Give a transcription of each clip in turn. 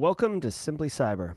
Welcome to Simply Cyber.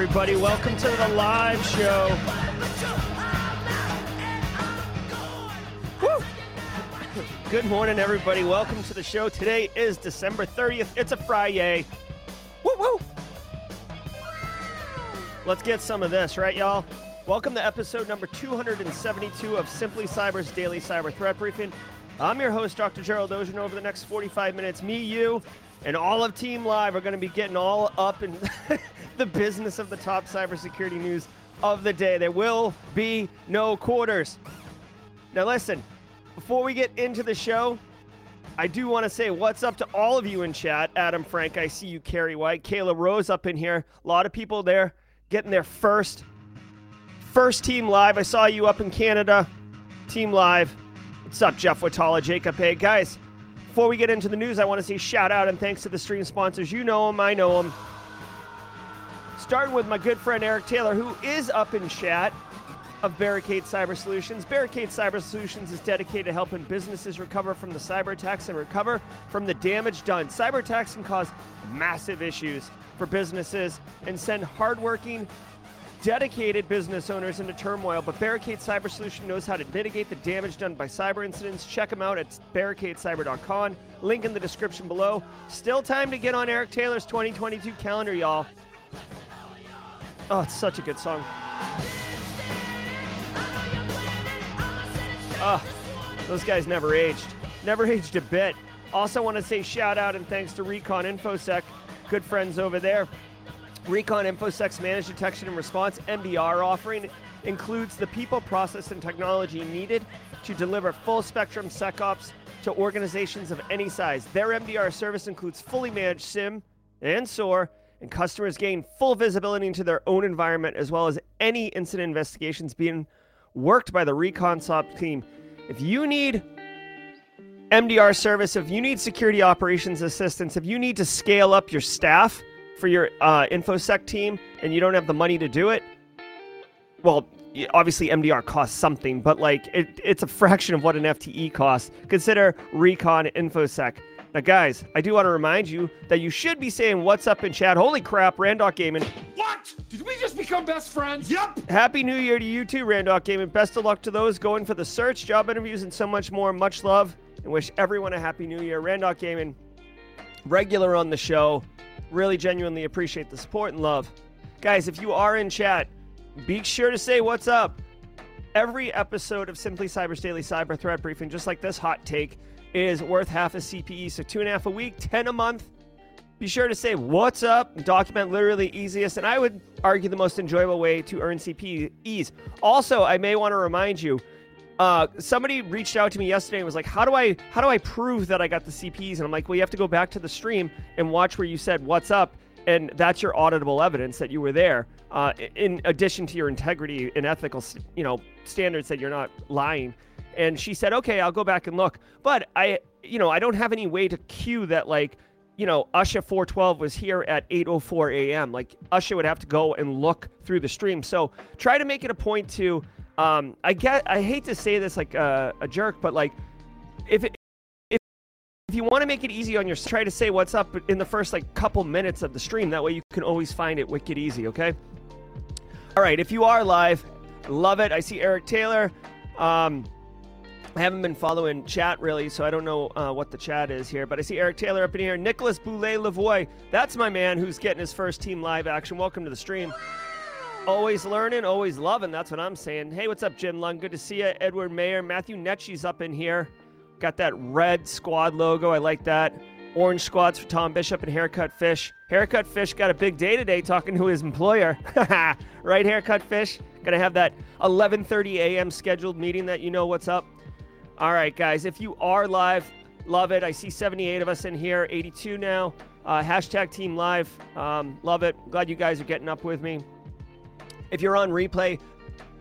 Everybody? Welcome to the live show. Woo! Good morning, everybody. Welcome to the show. Today is December 30th. It's a Friday. Woo woo! Let's get some of this, right, y'all? Welcome to episode number 272 of Simply Cyber's Daily Cyber Threat Briefing. I'm your host, Dr. Gerald Auger. Over the next 45 minutes, me, you, and all of Team Live are going to be getting all up in the business of the top cybersecurity news of the day. There will be no quarters. Now, listen, before we get into the show, I do want to say what's up to all of you in chat. Adam Frank, I see you, Carrie White, Kayla Rose up in here. A lot of people there getting their first first team live. I saw you up in Canada. Team live. What's up, Jeff Watala, Jacob Hey, guys. Before we get into the news, I want to say shout out and thanks to the stream sponsors. You know them, I know them. Starting with my good friend Eric Taylor, who is up in chat of Barricade Cyber Solutions. Barricade Cyber Solutions is dedicated to helping businesses recover from the cyber attacks and recover from the damage done. Cyber attacks can cause massive issues for businesses and send hardworking, dedicated business owners into turmoil, but Barricade Cyber Solution knows how to mitigate the damage done by cyber incidents. Check them out at barricadecyber.com. Link in the description below. Still time to get on Eric Taylor's 2022 calendar, y'all. Oh, it's such a good song. Oh, those guys never aged. Never aged a bit. Also, want to say shout out and thanks to Recon InfoSec, good friends over there. Recon InfoSec's Managed Detection and Response MDR offering includes the people, process, and technology needed to deliver full spectrum SecOps to organizations of any size. Their MDR service includes fully managed SIEM and SOAR, and customers gain full visibility into their own environment as well as any incident investigations being worked by the Recon SOP team. If you need MDR service, if you need security operations assistance, if you need to scale up your staff, for your uh, infosec team and you don't have the money to do it well obviously mdr costs something but like it, it's a fraction of what an fte costs consider recon infosec now guys i do want to remind you that you should be saying what's up in chat holy crap randok gaming What? Did we just become best friends? Yep. happy new year to you too randok gaming best of luck to those going for the search job interviews and so much more much love and wish everyone a happy new year randok gaming regular on the show Really genuinely appreciate the support and love. Guys, if you are in chat, be sure to say what's up. Every episode of Simply Cyber's Daily Cyber Threat Briefing, just like this hot take, is worth half a CPE. So two and a half a week, 10 a month. Be sure to say what's up, document literally easiest, and I would argue the most enjoyable way to earn CPEs. Also, I may want to remind you, uh, somebody reached out to me yesterday and was like, "How do I how do I prove that I got the CPs?" And I'm like, "Well, you have to go back to the stream and watch where you said what's up, and that's your auditable evidence that you were there. Uh, in addition to your integrity and ethical, you know, standards that you're not lying." And she said, "Okay, I'll go back and look." But I, you know, I don't have any way to cue that like you know, Usha 412 was here at 8:04 a.m. Like Usha would have to go and look through the stream. So try to make it a point to um, I get. I hate to say this like a, a jerk, but like, if it, if if you want to make it easy on yourself, try to say what's up in the first like couple minutes of the stream. That way you can always find it wicked easy. Okay. All right. If you are live, love it. I see Eric Taylor. Um, I haven't been following chat really, so I don't know uh, what the chat is here. But I see Eric Taylor up in here. Nicholas Boulet Lavoie. That's my man who's getting his first team live action. Welcome to the stream. Always learning, always loving. That's what I'm saying. Hey, what's up, Jim Lung? Good to see you. Edward Mayer, Matthew Netchie's up in here. Got that red squad logo. I like that. Orange squads for Tom Bishop and Haircut Fish. Haircut Fish got a big day today talking to his employer. right, Haircut Fish? Gonna have that 11:30 a.m. scheduled meeting that you know what's up. All right, guys. If you are live, love it. I see 78 of us in here, 82 now. Uh, hashtag Team Live. Um, love it. Glad you guys are getting up with me. If you're on replay,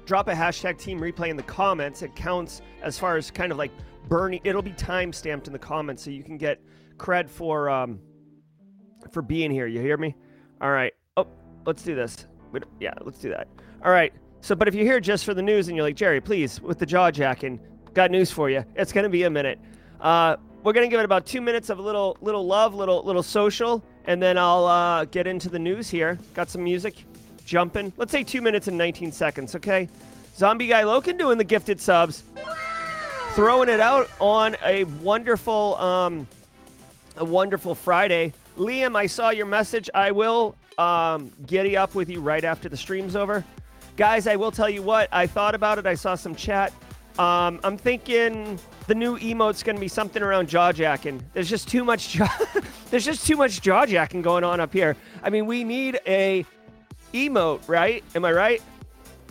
drop a hashtag Team Replay in the comments. It counts as far as kind of like burning. It'll be time stamped in the comments, so you can get cred for um, for being here. You hear me? All right. Oh, let's do this. Yeah, let's do that. All right. So, but if you're here just for the news and you're like Jerry, please, with the jaw jacking, got news for you. It's gonna be a minute. Uh, we're gonna give it about two minutes of a little little love, little little social, and then I'll uh, get into the news here. Got some music jumping. Let's say two minutes and 19 seconds, okay? Zombie Guy Loken doing the gifted subs. Throwing it out on a wonderful, um, a wonderful Friday. Liam, I saw your message. I will um, giddy up with you right after the stream's over. Guys, I will tell you what, I thought about it. I saw some chat. Um, I'm thinking the new emote's going to be something around jaw jacking. There's just too much jaw. There's just too much jaw jacking going on up here. I mean, we need a emote, right? Am I right?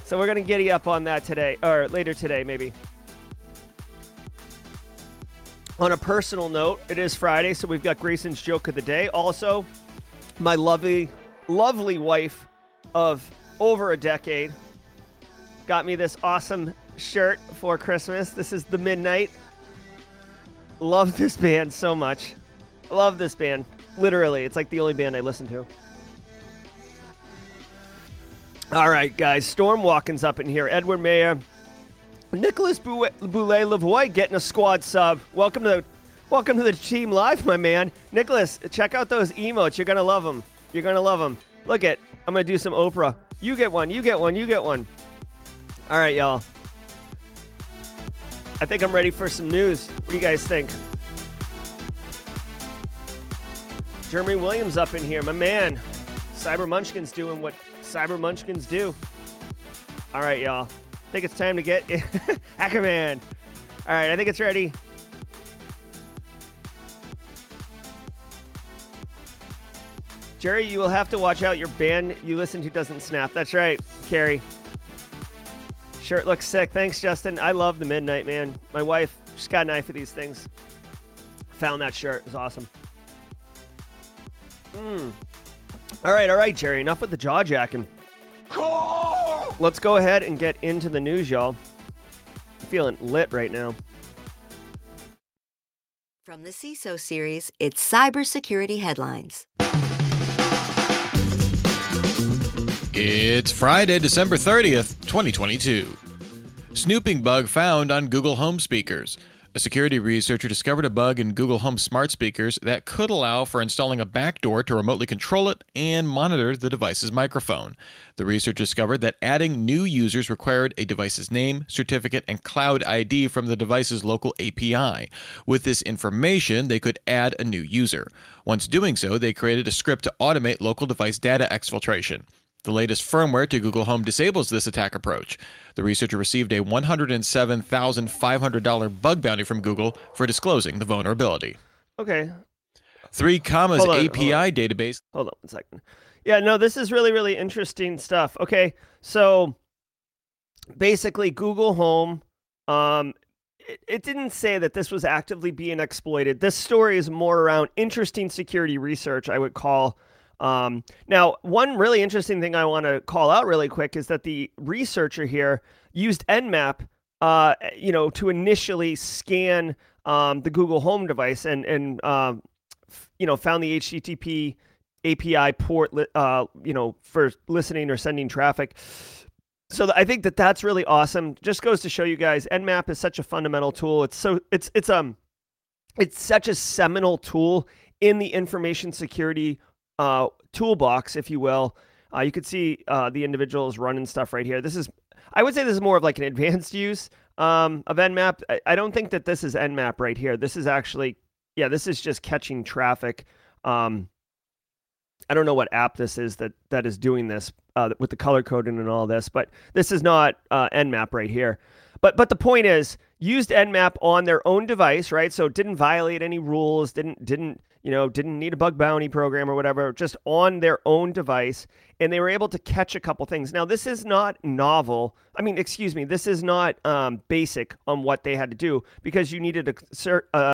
So we're gonna giddy up on that today, or later today, maybe. On a personal note, it is Friday, so we've got Grayson's joke of the day. Also, my lovely, lovely wife of over a decade got me this awesome shirt for Christmas. This is the Midnight. Love this band so much. Love this band. Literally, it's like the only band I listen to. All right, guys. Storm Walking's up in here. Edward Mayer, Nicholas Boulet Lavoie getting a squad sub. Welcome to the welcome to the team live, my man. Nicholas, check out those emotes. You're gonna love them. You're gonna love them. Look at. I'm gonna do some Oprah. You get one. You get one. You get one. All right, y'all. I think I'm ready for some news. What do you guys think? Jeremy Williams up in here, my man. Cyber Munchkin's doing what Cyber Munchkins do. All right, y'all. I think it's time to get Ackerman. All right, I think it's ready. Jerry, you will have to watch out your band you listen to doesn't snap. That's right, Carrie. Shirt looks sick. Thanks, Justin. I love the Midnight, man. My wife, she's got an eye for these things. Found that shirt. It was awesome. Hmm. All right, all right, Jerry. Enough with the jaw jacking. Let's go ahead and get into the news, y'all. I'm feeling lit right now. From the CISO series, it's cybersecurity headlines. It's Friday, December 30th, 2022. Snooping bug found on Google Home speakers. A security researcher discovered a bug in Google Home smart speakers that could allow for installing a backdoor to remotely control it and monitor the device's microphone. The research discovered that adding new users required a device's name, certificate, and cloud ID from the device's local API. With this information, they could add a new user. Once doing so, they created a script to automate local device data exfiltration. The latest firmware to Google Home disables this attack approach. The researcher received a $107,500 bug bounty from Google for disclosing the vulnerability. Okay. Three commas Hold on, API hold database. Hold on one second. Yeah, no, this is really, really interesting stuff. Okay, so basically, Google Home, um, it, it didn't say that this was actively being exploited. This story is more around interesting security research, I would call. Um, now, one really interesting thing I want to call out really quick is that the researcher here used Nmap, uh, you know, to initially scan um, the Google Home device and and um, f- you know found the HTTP API port, li- uh, you know, for listening or sending traffic. So th- I think that that's really awesome. Just goes to show you guys, Nmap is such a fundamental tool. It's so it's it's um it's such a seminal tool in the information security uh, toolbox, if you will. Uh, you could see uh, the individuals running stuff right here. This is, I would say, this is more of like an advanced use um, of Nmap. I, I don't think that this is Nmap right here. This is actually, yeah, this is just catching traffic. Um, I don't know what app this is that that is doing this. uh, with the color coding and all this. But this is not uh, Nmap right here. But but the point is, used Nmap on their own device, right? So didn't violate any rules, didn't didn't you know didn't need a bug bounty program or whatever, just on their own device, and they were able to catch a couple things. Now this is not novel. I mean, excuse me, this is not um, basic on what they had to do because you needed a cert, uh,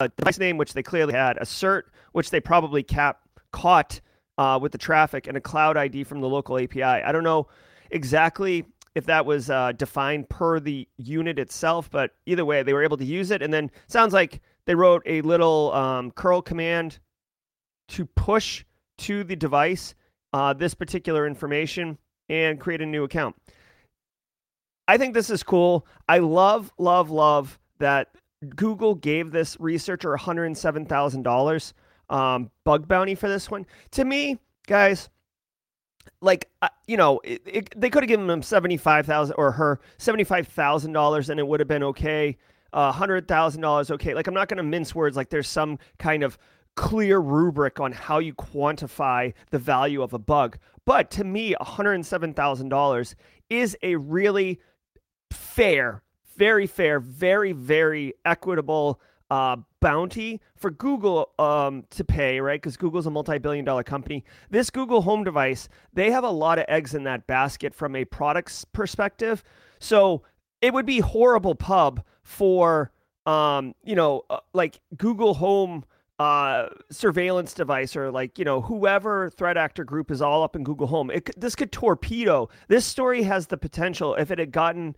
a device name which they clearly had, a cert which they probably cap caught uh, with the traffic, and a cloud ID from the local API. I don't know exactly if that was uh, defined per the unit itself, but either way, they were able to use it. And then sounds like they wrote a little um, curl command to push to the device uh, this particular information and create a new account. I think this is cool. I love, love, love that Google gave this researcher $107,000 um, bug bounty for this one. To me, guys, like uh, you know, it, it, they could have given him seventy five thousand or her seventy five thousand dollars, and it would have been okay. Uh, hundred thousand dollars, okay. Like I'm not going to mince words. Like there's some kind of clear rubric on how you quantify the value of a bug. But to me, $107,000 is a really fair, very fair, very, very equitable uh, bounty for Google um, to pay, right? Because Google's a multi billion dollar company. This Google Home device, they have a lot of eggs in that basket from a products perspective. So it would be horrible pub for, um, you know, uh, like Google Home uh, surveillance device or like you know whoever threat actor group is all up in Google Home. It, this could torpedo. This story has the potential if it had gotten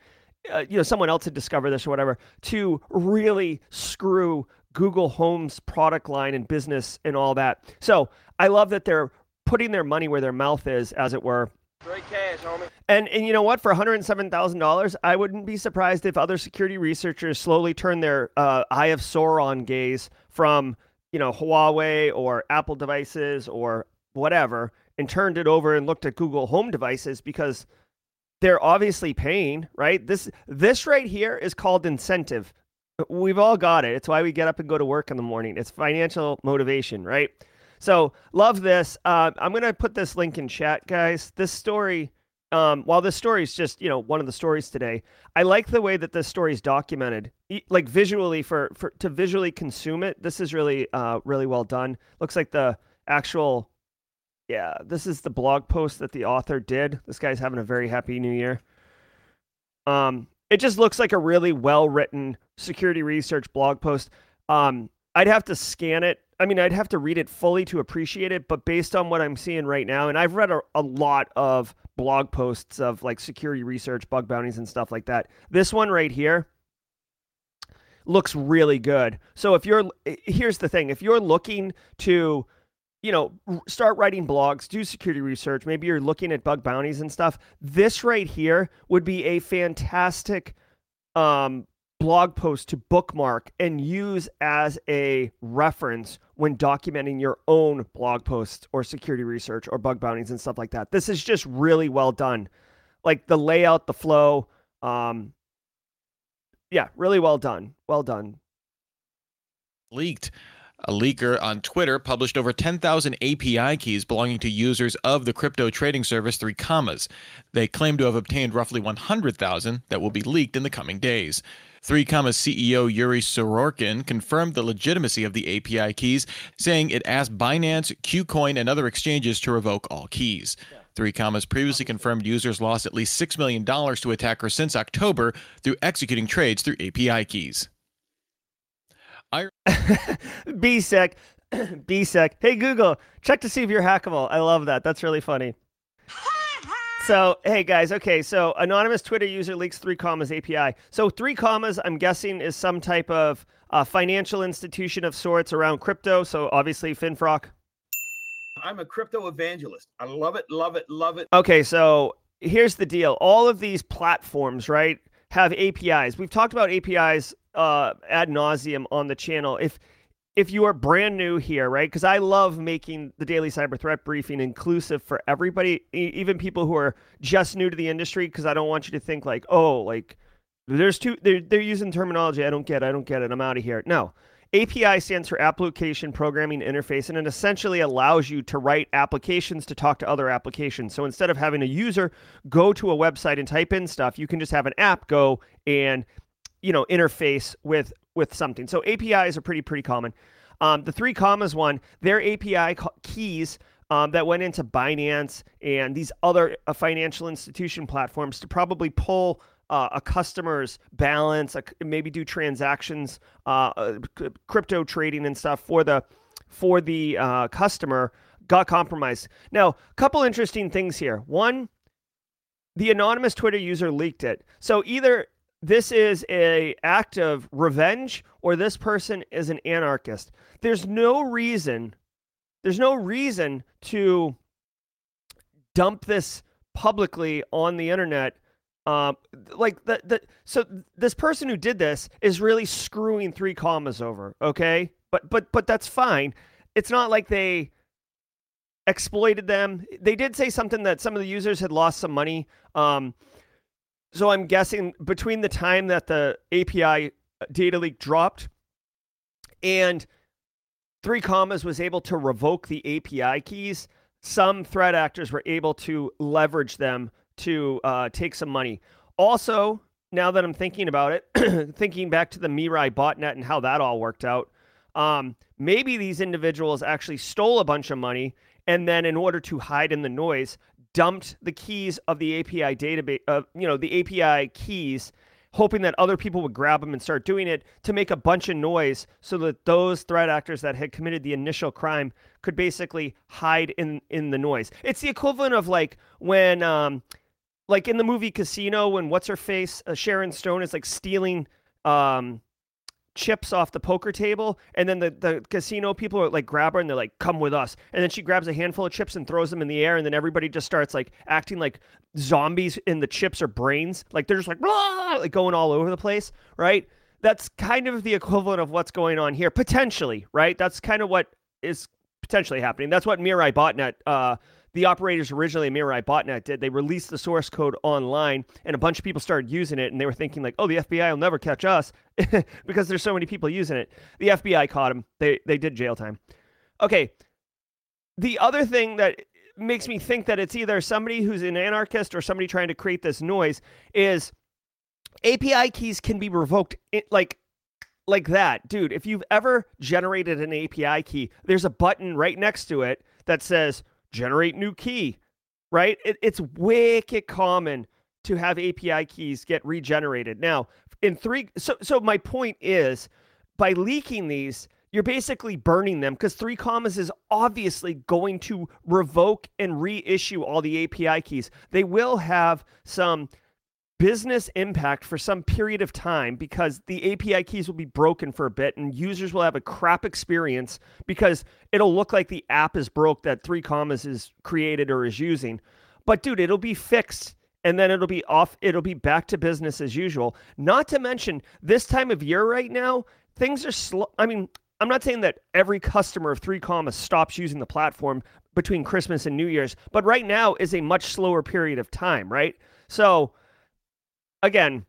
uh, you know someone else had discovered this or whatever to really screw Google Home's product line and business and all that. So I love that they're putting their money where their mouth is, as it were. Great cash, homie. And and you know what? For one hundred seven thousand dollars, I wouldn't be surprised if other security researchers slowly turn their uh, eye of Sauron gaze from you know Huawei or Apple devices or whatever, and turned it over and looked at Google Home devices because they're obviously paying, right? This this right here is called incentive. We've all got it. It's why we get up and go to work in the morning. It's financial motivation, right? So love this. Uh, I'm gonna put this link in chat, guys. This story, um, while this story is just you know one of the stories today, I like the way that this story is documented, like visually for for to visually consume it. This is really uh, really well done. Looks like the actual yeah, this is the blog post that the author did. This guy's having a very happy new year. Um, it just looks like a really well written security research blog post. Um, I'd have to scan it. I mean, I'd have to read it fully to appreciate it, but based on what I'm seeing right now, and I've read a, a lot of blog posts of like security research, bug bounties, and stuff like that. This one right here looks really good. So if you're, here's the thing if you're looking to, you know, start writing blogs, do security research. Maybe you're looking at bug bounties and stuff. This right here would be a fantastic um, blog post to bookmark and use as a reference when documenting your own blog posts or security research or bug bounties and stuff like that. This is just really well done. Like the layout, the flow. Um, yeah, really well done. Well done. Leaked. A leaker on Twitter published over 10,000 API keys belonging to users of the crypto trading service 3 Commas. They claim to have obtained roughly 100,000 that will be leaked in the coming days. 3 Commas CEO Yuri Sorokin confirmed the legitimacy of the API keys, saying it asked Binance, KuCoin, and other exchanges to revoke all keys. 3 Commas previously confirmed users lost at least $6 million to attackers since October through executing trades through API keys. I BSEC, BSEC. Hey Google, check to see if you're hackable. I love that. That's really funny. so hey guys, okay. So anonymous Twitter user leaks three commas API. So three commas, I'm guessing, is some type of uh, financial institution of sorts around crypto. So obviously FinFrock. I'm a crypto evangelist. I love it, love it, love it. Okay, so here's the deal. All of these platforms, right, have APIs. We've talked about APIs uh, ad nauseum on the channel. If if you are brand new here, right? Because I love making the daily cyber threat briefing inclusive for everybody, even people who are just new to the industry. Because I don't want you to think like, oh, like there's two. They're they're using terminology I don't get. I don't get it. I'm out of here. No, API stands for Application Programming Interface, and it essentially allows you to write applications to talk to other applications. So instead of having a user go to a website and type in stuff, you can just have an app go and you know interface with with something. So APIs are pretty pretty common. Um, the three commas one, their API keys um, that went into Binance and these other uh, financial institution platforms to probably pull uh, a customer's balance, maybe do transactions, uh, uh crypto trading and stuff for the for the uh, customer got compromised. Now, a couple interesting things here. One, the anonymous Twitter user leaked it. So either this is a act of revenge or this person is an anarchist. There's no reason there's no reason to dump this publicly on the internet. Um, like the, the so this person who did this is really screwing three commas over. Okay, but but but that's fine. It's not like they exploited them. They did say something that some of the users had lost some money. Um, so I'm guessing between the time that the API data leak dropped and three commas was able to revoke the API keys, some threat actors were able to leverage them to uh, take some money. Also, now that I'm thinking about it, thinking back to the Mirai botnet and how that all worked out, um, maybe these individuals actually stole a bunch of money and then, in order to hide in the noise, dumped the keys of the API database, uh, you know, the API keys, hoping that other people would grab them and start doing it to make a bunch of noise so that those threat actors that had committed the initial crime could basically hide in in the noise. It's the equivalent of like when um like in the movie Casino when what's her face uh, Sharon Stone is like stealing um chips off the poker table and then the, the casino people are like grab her and they're like come with us. And then she grabs a handful of chips and throws them in the air and then everybody just starts like acting like zombies in the chips or brains. Like they're just like Blah! like going all over the place right? That's kind of the equivalent of what's going on here potentially right? That's kind of what is potentially happening. That's what mirai botnet uh the operators originally Mirai botnet did. They released the source code online, and a bunch of people started using it, and they were thinking like, "Oh, the FBI will never catch us," because there's so many people using it. The FBI caught them. They they did jail time. Okay. The other thing that makes me think that it's either somebody who's an anarchist or somebody trying to create this noise is API keys can be revoked like like that. Dude, if you've ever generated an API key, there's a button right next to it that says generate new key, right? It, it's wicked common to have API keys get regenerated. Now, in three, so so my point is, by leaking these, you're basically burning them because three commas is obviously going to revoke and reissue all the API keys. They will have some business impact for some period of time because the API keys will be broken for a bit and users will have a crap experience because it'll look like the app is broke that three commas is created or is using. But dude, it'll be fixed and then it'll be off it'll be back to business as usual. Not to mention this time of year right now, things are slow. I mean, I'm not saying that every customer of three commas stops using the platform between Christmas and New Year's, but right now is a much slower period of time, right? So, again,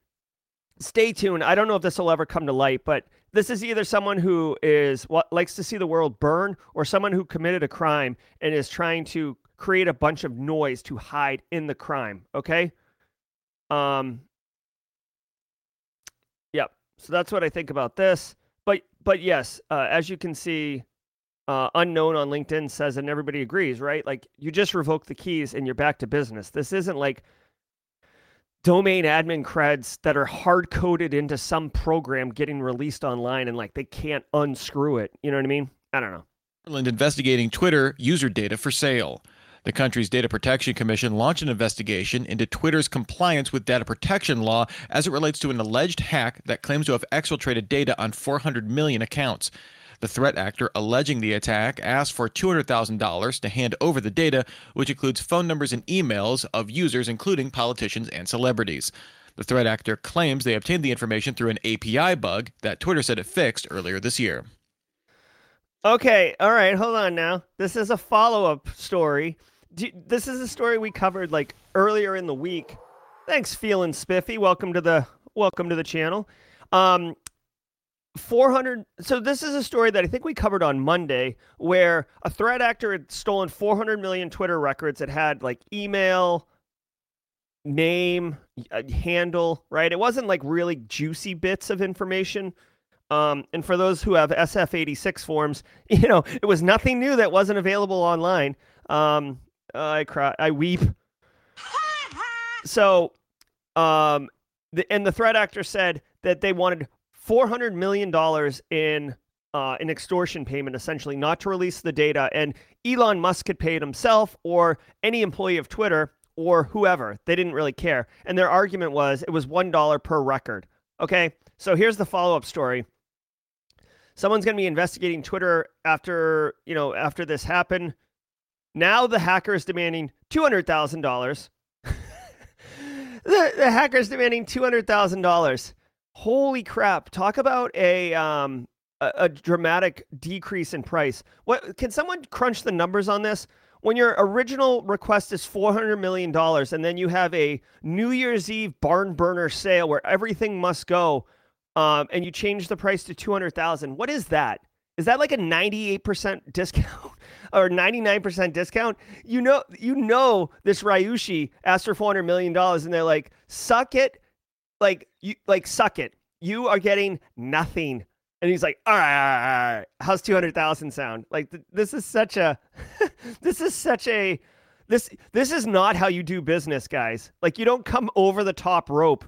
stay tuned. I don't know if this will ever come to light, but this is either someone who is what likes to see the world burn or someone who committed a crime and is trying to create a bunch of noise to hide in the crime, okay? Um Yep. So that's what I think about this. But but yes, uh, as you can see uh, unknown on LinkedIn says and everybody agrees, right? Like you just revoke the keys and you're back to business. This isn't like domain admin creds that are hard coded into some program getting released online and like they can't unscrew it. You know what I mean? I don't know. Ireland investigating Twitter user data for sale. The country's Data Protection Commission launched an investigation into Twitter's compliance with data protection law as it relates to an alleged hack that claims to have exfiltrated data on 400 million accounts. The threat actor alleging the attack asked for $200,000 to hand over the data, which includes phone numbers and emails of users, including politicians and celebrities. The threat actor claims they obtained the information through an API bug that Twitter said it fixed earlier this year. Okay, all right, hold on now. This is a follow up story. This is a story we covered like earlier in the week. Thanks, feeling spiffy. Welcome to the welcome to the channel. Um, 400 so this is a story that i think we covered on monday where a threat actor had stolen 400 million twitter records that had like email name handle right? It wasn't like really juicy bits of information. Um, and for those who have sf86 forms you know it was nothing new that wasn't available online. Um, i cry i weep. So um, the, and the threat actor said that they wanted four hundred million dollars in uh, an extortion payment, essentially, not to release the data. And Elon Musk had paid himself, or any employee of Twitter, or whoever. They didn't really care. And their argument was it was one dollar per record. Okay, so here's the follow-up story. Someone's going to be investigating Twitter after you know after this happened. Now the hacker is demanding two hundred thousand dollars. The, the hacker is demanding two hundred thousand dollars. Holy crap! Talk about a um a, a dramatic decrease in price. What can someone crunch the numbers on this? When your original request is four hundred million dollars, and then you have a New Year's Eve barn burner sale where everything must go, um, and you change the price to two hundred thousand. What is that? Is that like a ninety-eight percent discount? or 99% discount, you know, you know, this Ryushi asked for 400 million dollars, and they're like, suck it, like you, like suck it. You are getting nothing. And he's like, all right, all right, all right. how's 200,000 sound? Like, th- this is such a, this is such a, this, this is not how you do business, guys. Like, you don't come over the top rope.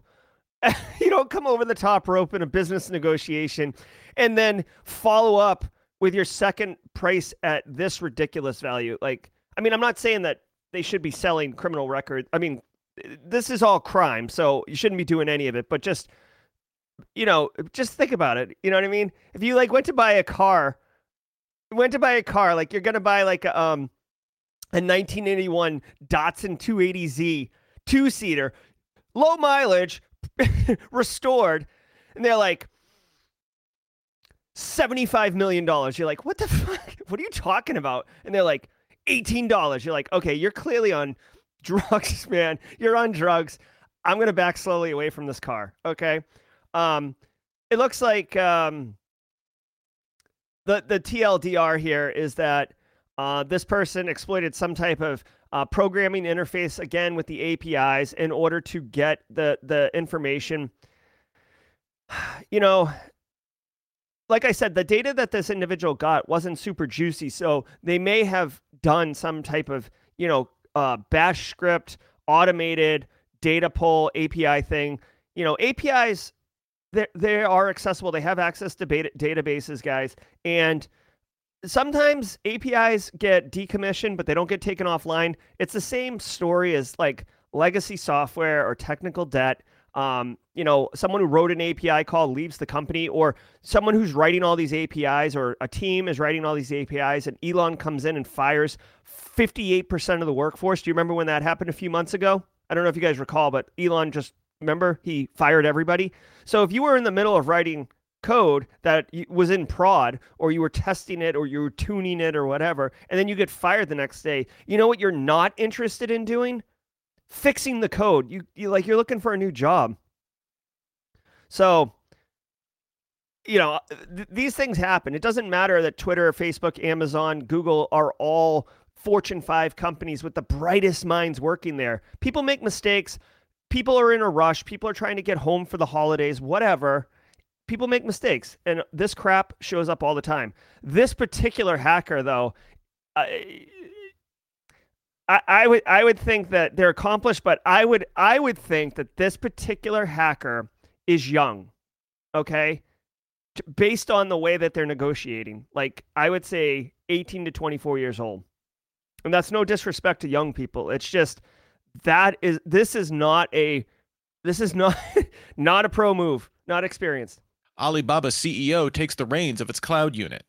you don't come over the top rope in a business negotiation and then follow up with your second price at this ridiculous value. Like, I mean, I'm not saying that they should be selling criminal records. I mean, this is all crime, so you shouldn't be doing any of it. But just, you know, just think about it. You know what I mean? If you like went to buy a car, went to buy a car, like you're gonna buy like a, um a 1981 Datsun 280Z two seater, low mileage, restored, and they're like, $75 million. You're like, what the fuck? What are you talking about? And they're like, $18. You're like, okay, you're clearly on drugs, man. You're on drugs. I'm to back slowly away from this car. Okay. Um, it looks like um, the, the TLDR here is that uh, this person exploited some type of uh, programming interface again with the APIs in order to get the, the information. You know, like I said, the data that this individual got wasn't super juicy. So they may have done some type of, you know, uh, bash script, automated data pull API thing. You know, APIs, they, they are accessible. They have access to beta, databases, guys. And sometimes APIs get decommissioned, but they don't get taken offline. It's the same story as like legacy software or technical debt um, you know, someone who wrote an API call leaves the company, or someone who's writing all these APIs, or a team is writing all these APIs, and Elon comes in and fires 58% of the workforce. Do you remember when that happened a few months ago? I don't know if you guys recall, but Elon just remember he fired everybody. So if you were in the middle of writing code that was in prod or you were testing it or you were tuning it or whatever and then you get fired the next day you know what you're not interested in doing fixing the code. You, you like you're looking for a new job. So, you know, th- these things happen. It doesn't matter that Twitter, Facebook, Amazon, Google are all Fortune 5 companies with the brightest minds working there. People make mistakes. People are in a rush. People are trying to get home for the holidays, whatever. People make mistakes, and this crap shows up all the time. This particular hacker, though, uh, I, would I would think that they're accomplished, but I would I would think that this particular hacker is young. Okay? Based on the way that they're negotiating. Like I would say 18 to 24 years old. And that's no disrespect to young people. It's just that is this is not a this is not not a pro move, not experienced. Alibaba CEO takes the reins of its cloud unit.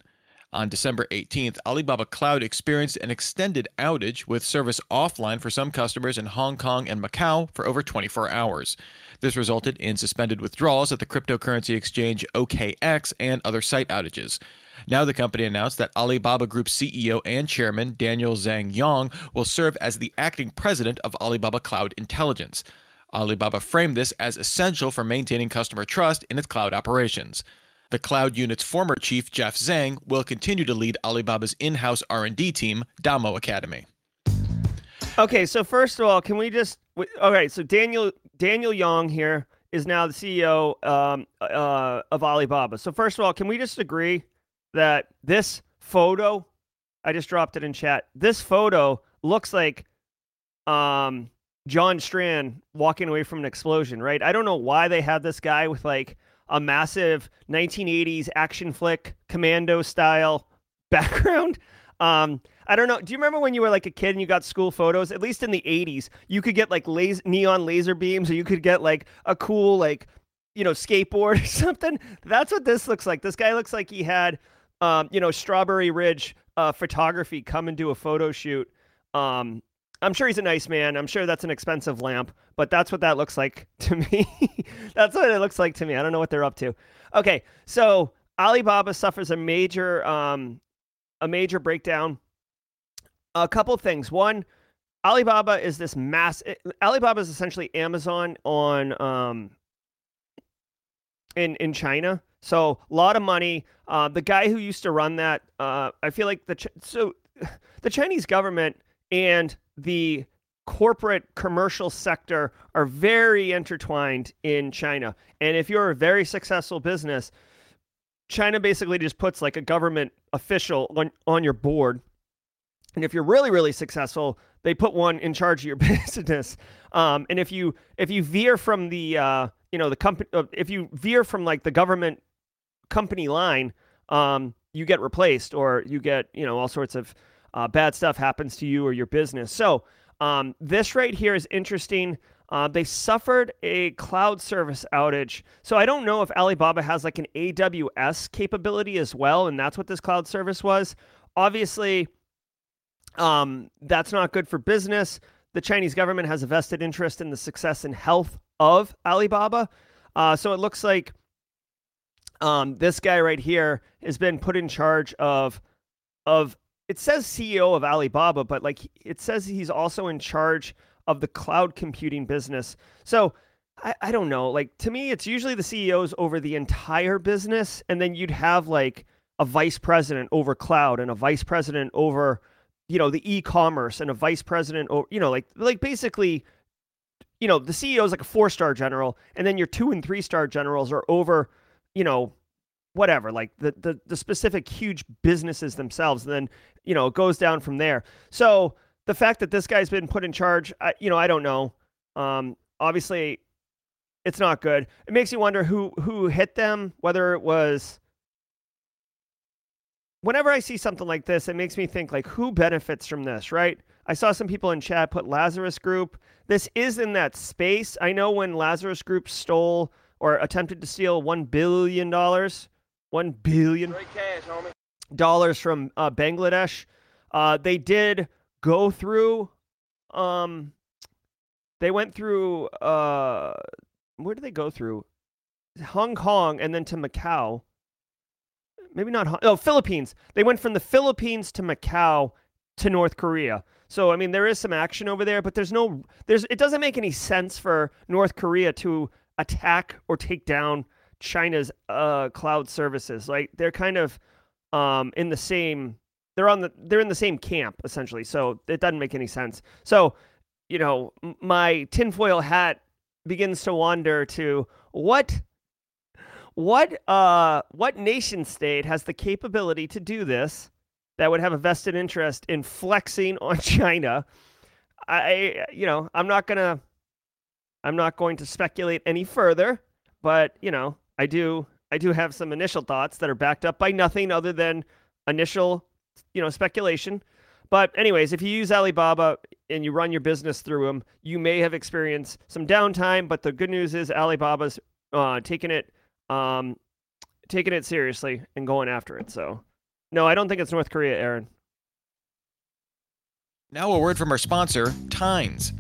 On December 18th, Alibaba Cloud experienced an extended outage with service offline for some customers in Hong Kong and Macau for over 24 hours. This resulted in suspended withdrawals at the cryptocurrency exchange OKX and other site outages. Now, the company announced that Alibaba Group CEO and chairman Daniel Zhang Yong will serve as the acting president of Alibaba Cloud Intelligence. Alibaba framed this as essential for maintaining customer trust in its cloud operations. The cloud unit's former chief, Jeff Zhang, will continue to lead Alibaba's in-house R&D team, Damo Academy. Okay, so first of all, can we just all right? So Daniel Daniel Yang here is now the CEO um, uh, of Alibaba. So first of all, can we just agree that this photo, I just dropped it in chat. This photo looks like um, John Strand walking away from an explosion, right? I don't know why they had this guy with like a massive 1980s action flick commando style background. Um, I don't know. Do you remember when you were like a kid and you got school photos? At least in the 80s, you could get like laser, neon laser beams or you could get like a cool like you know skateboard or something. That's what this looks like. This guy looks like he had um, you know Strawberry Ridge uh, photography come and do a photo shoot. Um, I'm sure he's a nice man. I'm sure that's an expensive lamp, but that's what that looks like to me. that's what it looks like to me. I don't know what they're up to. Okay, so Alibaba suffers a major um, a major breakdown. A couple things. One, Alibaba is this mass. Eh, Alibaba is essentially Amazon on um, in in China. So a lot of money. Uh, the guy who used to run that, uh, I feel like the so the Chinese government and the corporate commercial sector are very intertwined in China. And if you're a very successful business, China basically just puts like a government official on, on your board. And if you're really, really successful, they put one in charge of your business. Um, and if you if you veer from the uh, you know the company, uh, if you veer from like the government company line, um, you get replaced or you get you know all sorts of uh, bad stuff happens to you or your business. So um, this right here is interesting. Uh, they suffered a cloud service outage. So I don't know if Alibaba has like an AWS capability as well, and that's what this cloud service was. Obviously, um, that's not good for business. The Chinese government has a vested interest in the success and health of Alibaba. Uh, so it looks like um, this guy right here has been put in charge of of it says CEO of Alibaba, but like it says he's also in charge of the cloud computing business. So I, I don't know. Like to me, it's usually the CEOs over the entire business, and then you'd have like a vice president over cloud and a vice president over, you know, the e-commerce and a vice president over, you know, like like basically, you know, the CEO is like a four-star general, and then your two and three-star generals are over, you know, whatever, like the the the specific huge businesses themselves. And then you know, it goes down from there. So the fact that this guy's been put in charge, I, you know, I don't know. Um, obviously, it's not good. It makes you wonder who who hit them, whether it was. Whenever I see something like this, it makes me think like who benefits from this, right? I saw some people in chat put Lazarus Group. This is in that space. I know when Lazarus Group stole or attempted to steal one billion dollars, one billion. cash, dollars from uh, Bangladesh. Uh, they did go through. Um, they went through. Uh, where did they go through? Hong Kong and then to Macau. Maybe not. Hong, oh, Philippines. They went from the Philippines to Macau to North Korea. So I mean, there is some action over there, but there's no. There's. It doesn't make any sense for North Korea to attack or take down China's uh, cloud services. Like they're kind of um, in the same they're on the they're in the same camp essentially. So it doesn't make any sense. So you know my tinfoil hat begins to wander to what what uh what nation state has the capability to do this that would have a vested interest in flexing on China. I you know, I'm not going to I'm not going to speculate any further, but you know, I do I do have some initial thoughts that are backed up by nothing other than initial, you know, speculation. But anyways, if you use Alibaba and you run your business through them, you may have experienced some downtime. But the good news is Alibaba's uh, taking it, um, taking it seriously and going after it. So, no, I don't think it's North Korea, Aaron. Now a word from our sponsor, Tines.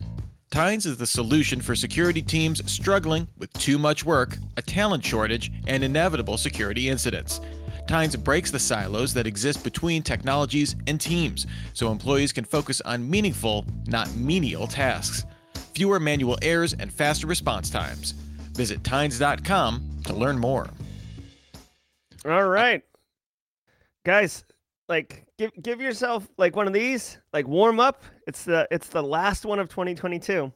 Tines is the solution for security teams struggling with too much work, a talent shortage, and inevitable security incidents. Tines breaks the silos that exist between technologies and teams so employees can focus on meaningful, not menial tasks. Fewer manual errors and faster response times. Visit Tines.com to learn more. All right, guys. Like, give give yourself like one of these. Like, warm up. It's the it's the last one of 2022.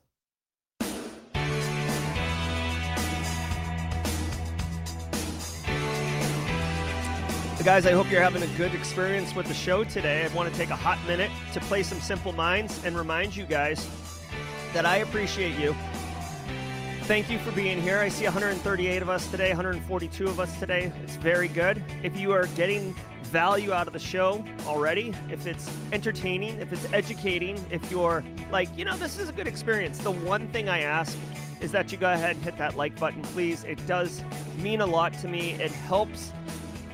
so Guys, I hope you're having a good experience with the show today. I want to take a hot minute to play some Simple Minds and remind you guys that I appreciate you. Thank you for being here. I see 138 of us today, 142 of us today. It's very good. If you are getting value out of the show already, if it's entertaining, if it's educating, if you're like, you know, this is a good experience, the one thing I ask is that you go ahead and hit that like button, please. It does mean a lot to me. It helps.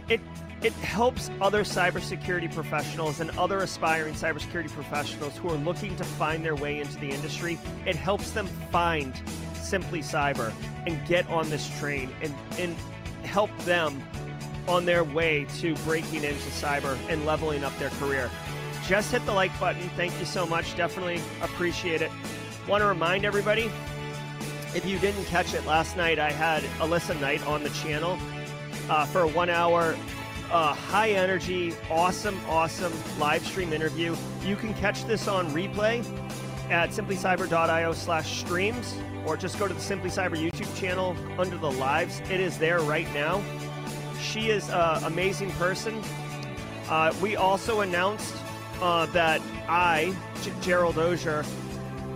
It it helps other cybersecurity professionals and other aspiring cybersecurity professionals who are looking to find their way into the industry. It helps them find Simply Cyber and get on this train and, and help them on their way to breaking into cyber and leveling up their career. Just hit the like button. Thank you so much. Definitely appreciate it. Want to remind everybody if you didn't catch it last night, I had Alyssa Knight on the channel uh, for a one hour uh, high energy, awesome, awesome live stream interview. You can catch this on replay at simplycyber.io slash streams or just go to the Simply Cyber YouTube channel under the lives. It is there right now. She is an amazing person. Uh, we also announced uh, that I, G- Gerald Auger,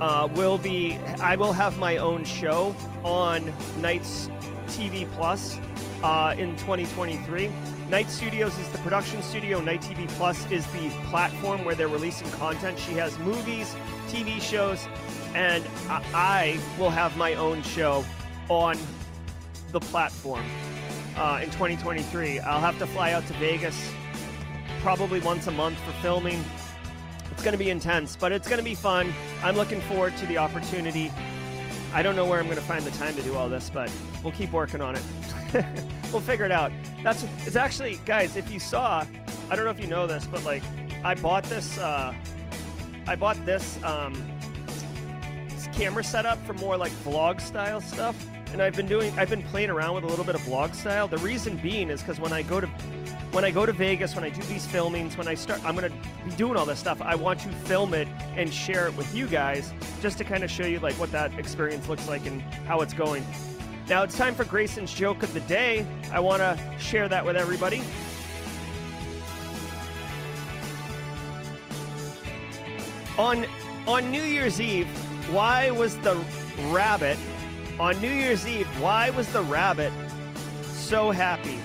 uh, will be, I will have my own show on Knights TV Plus uh, in 2023. Knight Studios is the production studio. Knight TV Plus is the platform where they're releasing content. She has movies, TV shows, and I, will have my own show on the platform uh, in 2023. I'll have to fly out to Vegas probably once a month for filming. It's going to be intense, but it's going to be fun. I'm looking forward to the opportunity. I don't know where I'm going to find the time to do all this, but we'll keep working on it. we'll figure it out. That's it's actually, guys. If you saw, I don't know if you know this, but like, I bought this. Uh, I bought this, um, camera setup for more like vlog style stuff, and I've been doing. I've been playing around with a little bit of vlog style. The reason being is because when I go to when I go to Vegas, when I do these filmings, when I start, I'm gonna be doing all this stuff. I want to film it and share it with you guys, just to kind of show you like what that experience looks like and how it's going. Now it's time for Grayson's joke of the day. I want to share that with everybody. On on New Year's Eve, why was the rabbit on New Year's Eve? Why was the rabbit so happy?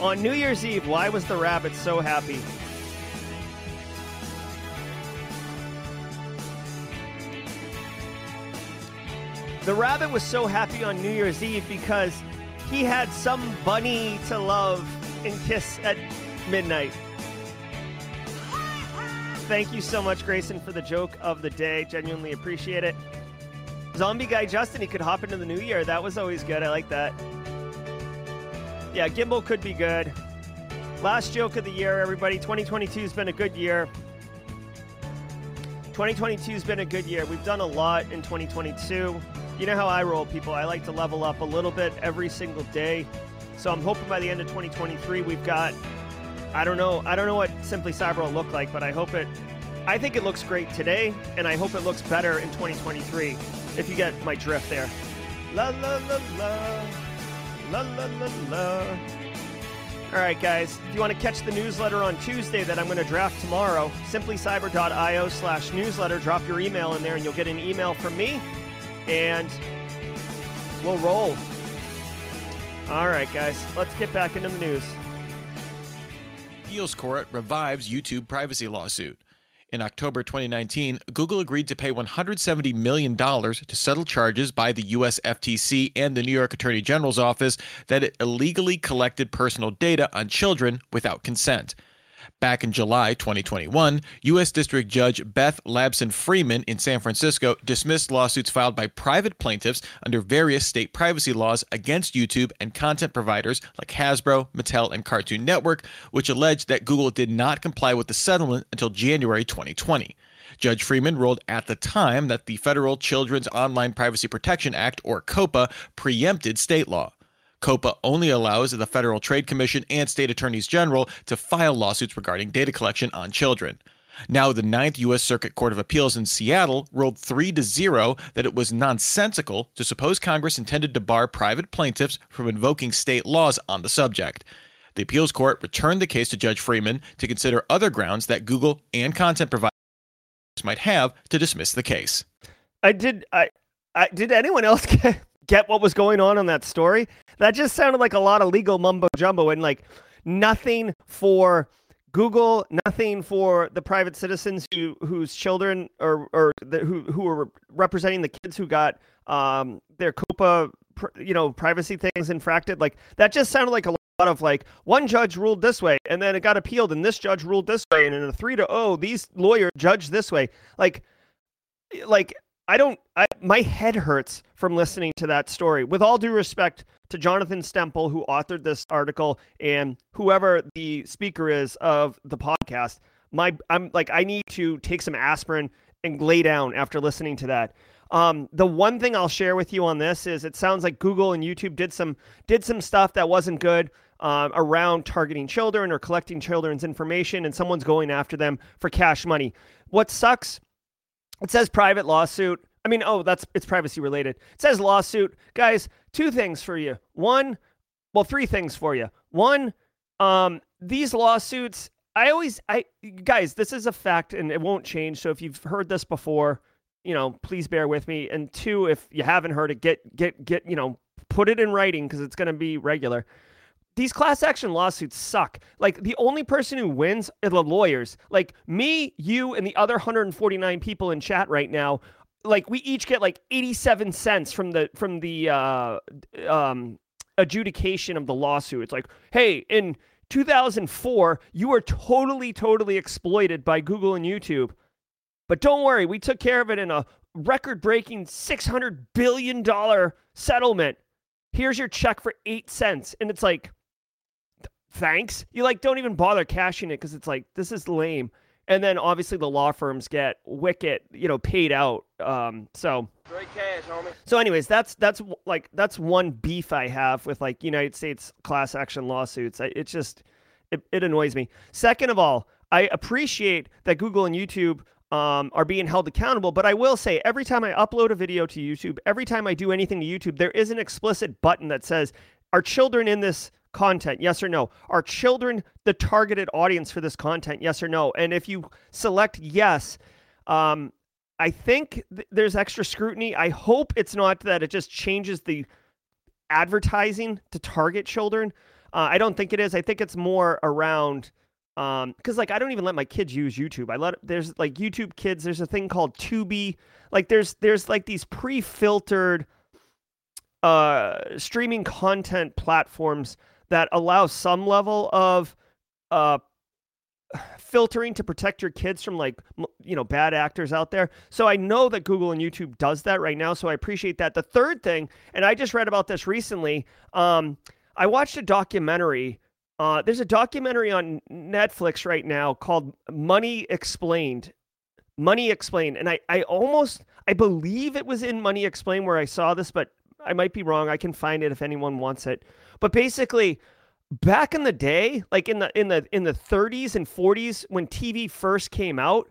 On New Year's Eve, why was the rabbit so happy? The rabbit was so happy on New Year's Eve because he had some bunny to love and kiss at midnight. Thank you so much, Grayson, for the joke of the day. Genuinely appreciate it. Zombie guy Justin, he could hop into the new year. That was always good. I like that. Yeah, Gimbal could be good. Last joke of the year, everybody. 2022 has been a good year. 2022 has been a good year. We've done a lot in 2022. You know how I roll, people. I like to level up a little bit every single day. So I'm hoping by the end of 2023, we've got. I don't know. I don't know what Simply Cyber will look like, but I hope it. I think it looks great today, and I hope it looks better in 2023. If you get my drift there. La la la la. La la la la. All right, guys. If you want to catch the newsletter on Tuesday that I'm going to draft tomorrow, simplycyber.io slash newsletter. Drop your email in there and you'll get an email from me and we'll roll. All right, guys. Let's get back into the news. Appeals Court revives YouTube privacy lawsuit. In October 2019, Google agreed to pay $170 million to settle charges by the U.S. FTC and the New York Attorney General's office that it illegally collected personal data on children without consent. Back in July 2021, U.S. District Judge Beth Labson Freeman in San Francisco dismissed lawsuits filed by private plaintiffs under various state privacy laws against YouTube and content providers like Hasbro, Mattel, and Cartoon Network, which alleged that Google did not comply with the settlement until January 2020. Judge Freeman ruled at the time that the Federal Children's Online Privacy Protection Act, or COPPA, preempted state law. COPPA only allows the Federal Trade Commission and state attorneys general to file lawsuits regarding data collection on children. Now, the Ninth U.S. Circuit Court of Appeals in Seattle ruled 3 to 0 that it was nonsensical to suppose Congress intended to bar private plaintiffs from invoking state laws on the subject. The appeals court returned the case to Judge Freeman to consider other grounds that Google and content providers might have to dismiss the case. I did. I, I did. Anyone else get, get what was going on on that story? That just sounded like a lot of legal mumbo jumbo and like nothing for Google, nothing for the private citizens who whose children or or the, who who were representing the kids who got um, their COPPA, you know, privacy things infracted. Like that just sounded like a lot of like one judge ruled this way and then it got appealed and this judge ruled this way and in a three to oh these lawyers judged this way. Like, like I don't. I, my head hurts from listening to that story. With all due respect to Jonathan Stempel, who authored this article, and whoever the speaker is of the podcast, my I'm like I need to take some aspirin and lay down after listening to that. Um, the one thing I'll share with you on this is it sounds like Google and YouTube did some did some stuff that wasn't good um, around targeting children or collecting children's information, and someone's going after them for cash money. What sucks it says private lawsuit. I mean, oh, that's it's privacy related. It says lawsuit. Guys, two things for you. One, well, three things for you. One, um, these lawsuits, I always I guys, this is a fact and it won't change. So if you've heard this before, you know, please bear with me. And two, if you haven't heard it, get get get, you know, put it in writing because it's gonna be regular these class action lawsuits suck. Like the only person who wins are the lawyers. Like me, you, and the other 149 people in chat right now. Like we each get like 87 cents from the from the uh, um, adjudication of the lawsuit. It's like, hey, in 2004, you were totally, totally exploited by Google and YouTube. But don't worry, we took care of it in a record breaking $600 billion settlement. Here's your check for eight cents. And it's like, thanks. You like don't even bother cashing it because it's like this is lame. And then obviously the law firms get wicked, you know, paid out. Um, so Great cash, homie. So, anyways, that's that's like that's one beef I have with like United States class action lawsuits. I, it just it, it annoys me. Second of all, I appreciate that Google and YouTube um, are being held accountable. But I will say, every time I upload a video to YouTube, every time I do anything to YouTube, there is an explicit button that says, "Are children in this content? Yes or no? Are children the targeted audience for this content? Yes or no? And if you select yes, um, I think th- there's extra scrutiny. I hope it's not that it just changes the advertising to target children. Uh, I don't think it is. I think it's more around um because like i don't even let my kids use youtube i let there's like youtube kids there's a thing called tubi like there's there's like these pre-filtered uh streaming content platforms that allows some level of uh, filtering to protect your kids from like you know bad actors out there. So I know that Google and YouTube does that right now. So I appreciate that. The third thing, and I just read about this recently. Um, I watched a documentary. Uh, there's a documentary on Netflix right now called Money Explained. Money Explained, and I I almost I believe it was in Money Explained where I saw this, but I might be wrong. I can find it if anyone wants it. But basically, back in the day, like in the in the in the 30s and 40s when TV first came out,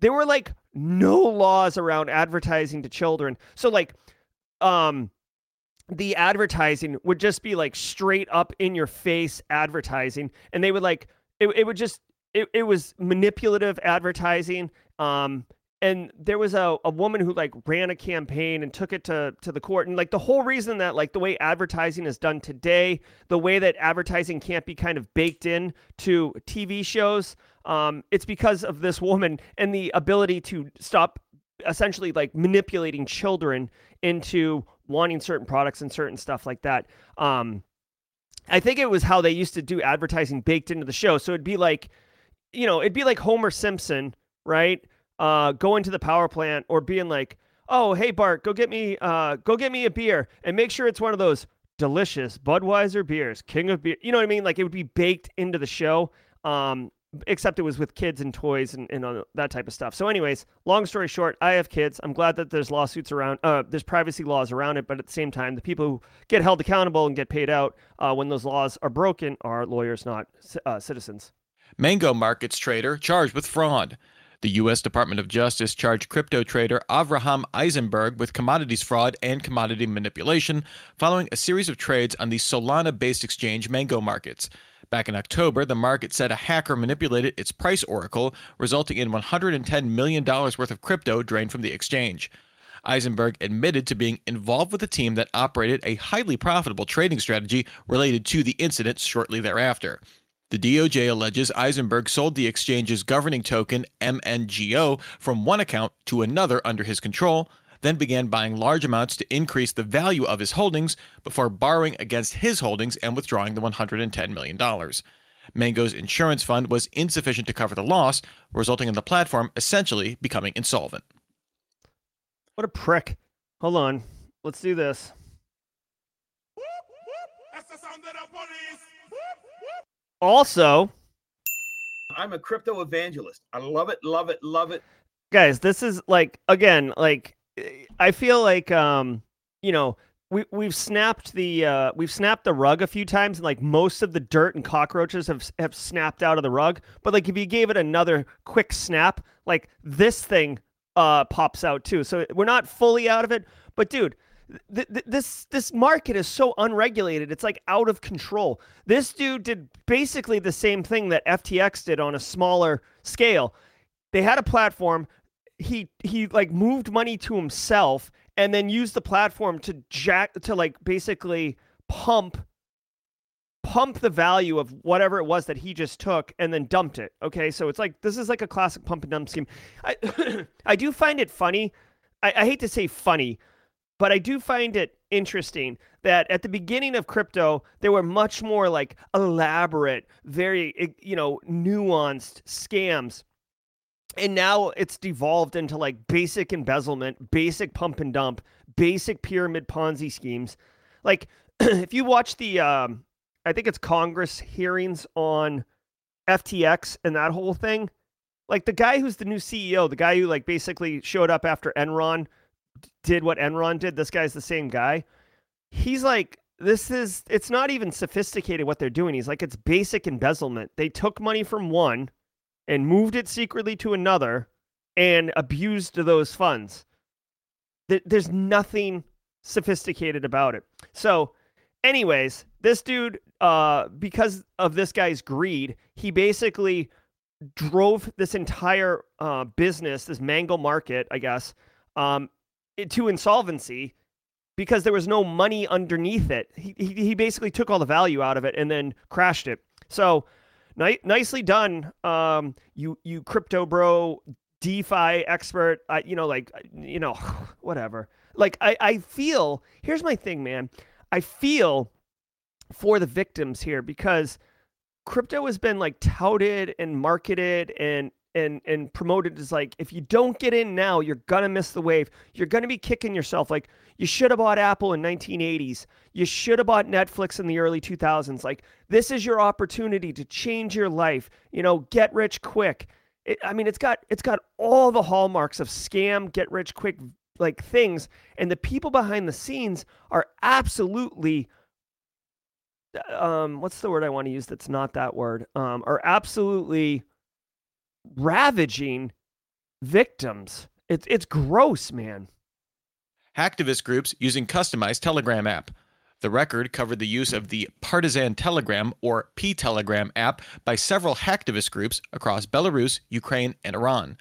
there were like no laws around advertising to children. So like um the advertising would just be like straight up in your face advertising and they would like it, it would just it, it was manipulative advertising um and there was a, a woman who like ran a campaign and took it to to the court and like the whole reason that like the way advertising is done today the way that advertising can't be kind of baked in to tv shows um, it's because of this woman and the ability to stop essentially like manipulating children into wanting certain products and certain stuff like that. Um, i think it was how they used to do advertising baked into the show. So it'd be like you know it'd be like homer simpson right uh, going to the power plant or being like, "Oh, hey Bart, go get me, uh, go get me a beer, and make sure it's one of those delicious Budweiser beers, King of Beer." You know what I mean? Like it would be baked into the show. Um, except it was with kids and toys and, and uh, that type of stuff. So, anyways, long story short, I have kids. I'm glad that there's lawsuits around, uh, there's privacy laws around it, but at the same time, the people who get held accountable and get paid out uh, when those laws are broken are lawyers, not uh, citizens. Mango Markets trader charged with fraud. The U.S. Department of Justice charged crypto trader Avraham Eisenberg with commodities fraud and commodity manipulation following a series of trades on the Solana based exchange Mango Markets. Back in October, the market said a hacker manipulated its price oracle, resulting in $110 million worth of crypto drained from the exchange. Eisenberg admitted to being involved with a team that operated a highly profitable trading strategy related to the incident shortly thereafter. The DOJ alleges Eisenberg sold the exchange's governing token, MNGO, from one account to another under his control, then began buying large amounts to increase the value of his holdings before borrowing against his holdings and withdrawing the $110 million. Mango's insurance fund was insufficient to cover the loss, resulting in the platform essentially becoming insolvent. What a prick. Hold on. Let's do this. Also, I'm a crypto evangelist. I love it, love it, love it. Guys, this is like again, like I feel like um, you know, we we've snapped the uh we've snapped the rug a few times and like most of the dirt and cockroaches have have snapped out of the rug, but like if you gave it another quick snap, like this thing uh pops out too. So we're not fully out of it, but dude, th- th- this this market is so unregulated. It's like out of control. This dude did basically the same thing that FTX did on a smaller scale. They had a platform he he like moved money to himself and then used the platform to jack to like basically pump pump the value of whatever it was that he just took and then dumped it. Okay, so it's like this is like a classic pump and dump scheme. I I do find it funny. I, I hate to say funny, but I do find it interesting that at the beginning of crypto there were much more like elaborate, very you know nuanced scams and now it's devolved into like basic embezzlement, basic pump and dump, basic pyramid Ponzi schemes. Like if you watch the um I think it's Congress hearings on FTX and that whole thing, like the guy who's the new CEO, the guy who like basically showed up after Enron did what Enron did, this guy's the same guy. He's like this is it's not even sophisticated what they're doing. He's like it's basic embezzlement. They took money from one and moved it secretly to another and abused those funds. There's nothing sophisticated about it. So, anyways, this dude, uh, because of this guy's greed, he basically drove this entire uh, business, this mango market, I guess, um, to insolvency because there was no money underneath it. He, he, he basically took all the value out of it and then crashed it. So Ni- nicely done. Um, you you crypto bro, DeFi expert. I you know like you know whatever. Like I I feel here's my thing, man. I feel for the victims here because crypto has been like touted and marketed and and and promoted as like if you don't get in now you're gonna miss the wave. You're gonna be kicking yourself. Like you should have bought apple in 1980s you should have bought netflix in the early 2000s like this is your opportunity to change your life you know get rich quick. It, i mean it's got it's got all the hallmarks of scam get rich quick like things and the people behind the scenes are absolutely um what's the word i want to use that's not that word? Um are absolutely ravaging victims. It's it's gross, man. Hacktivist groups using customized Telegram app. The record covered the use of the Partisan Telegram or P Telegram app by several hacktivist groups across Belarus, Ukraine, and Iran.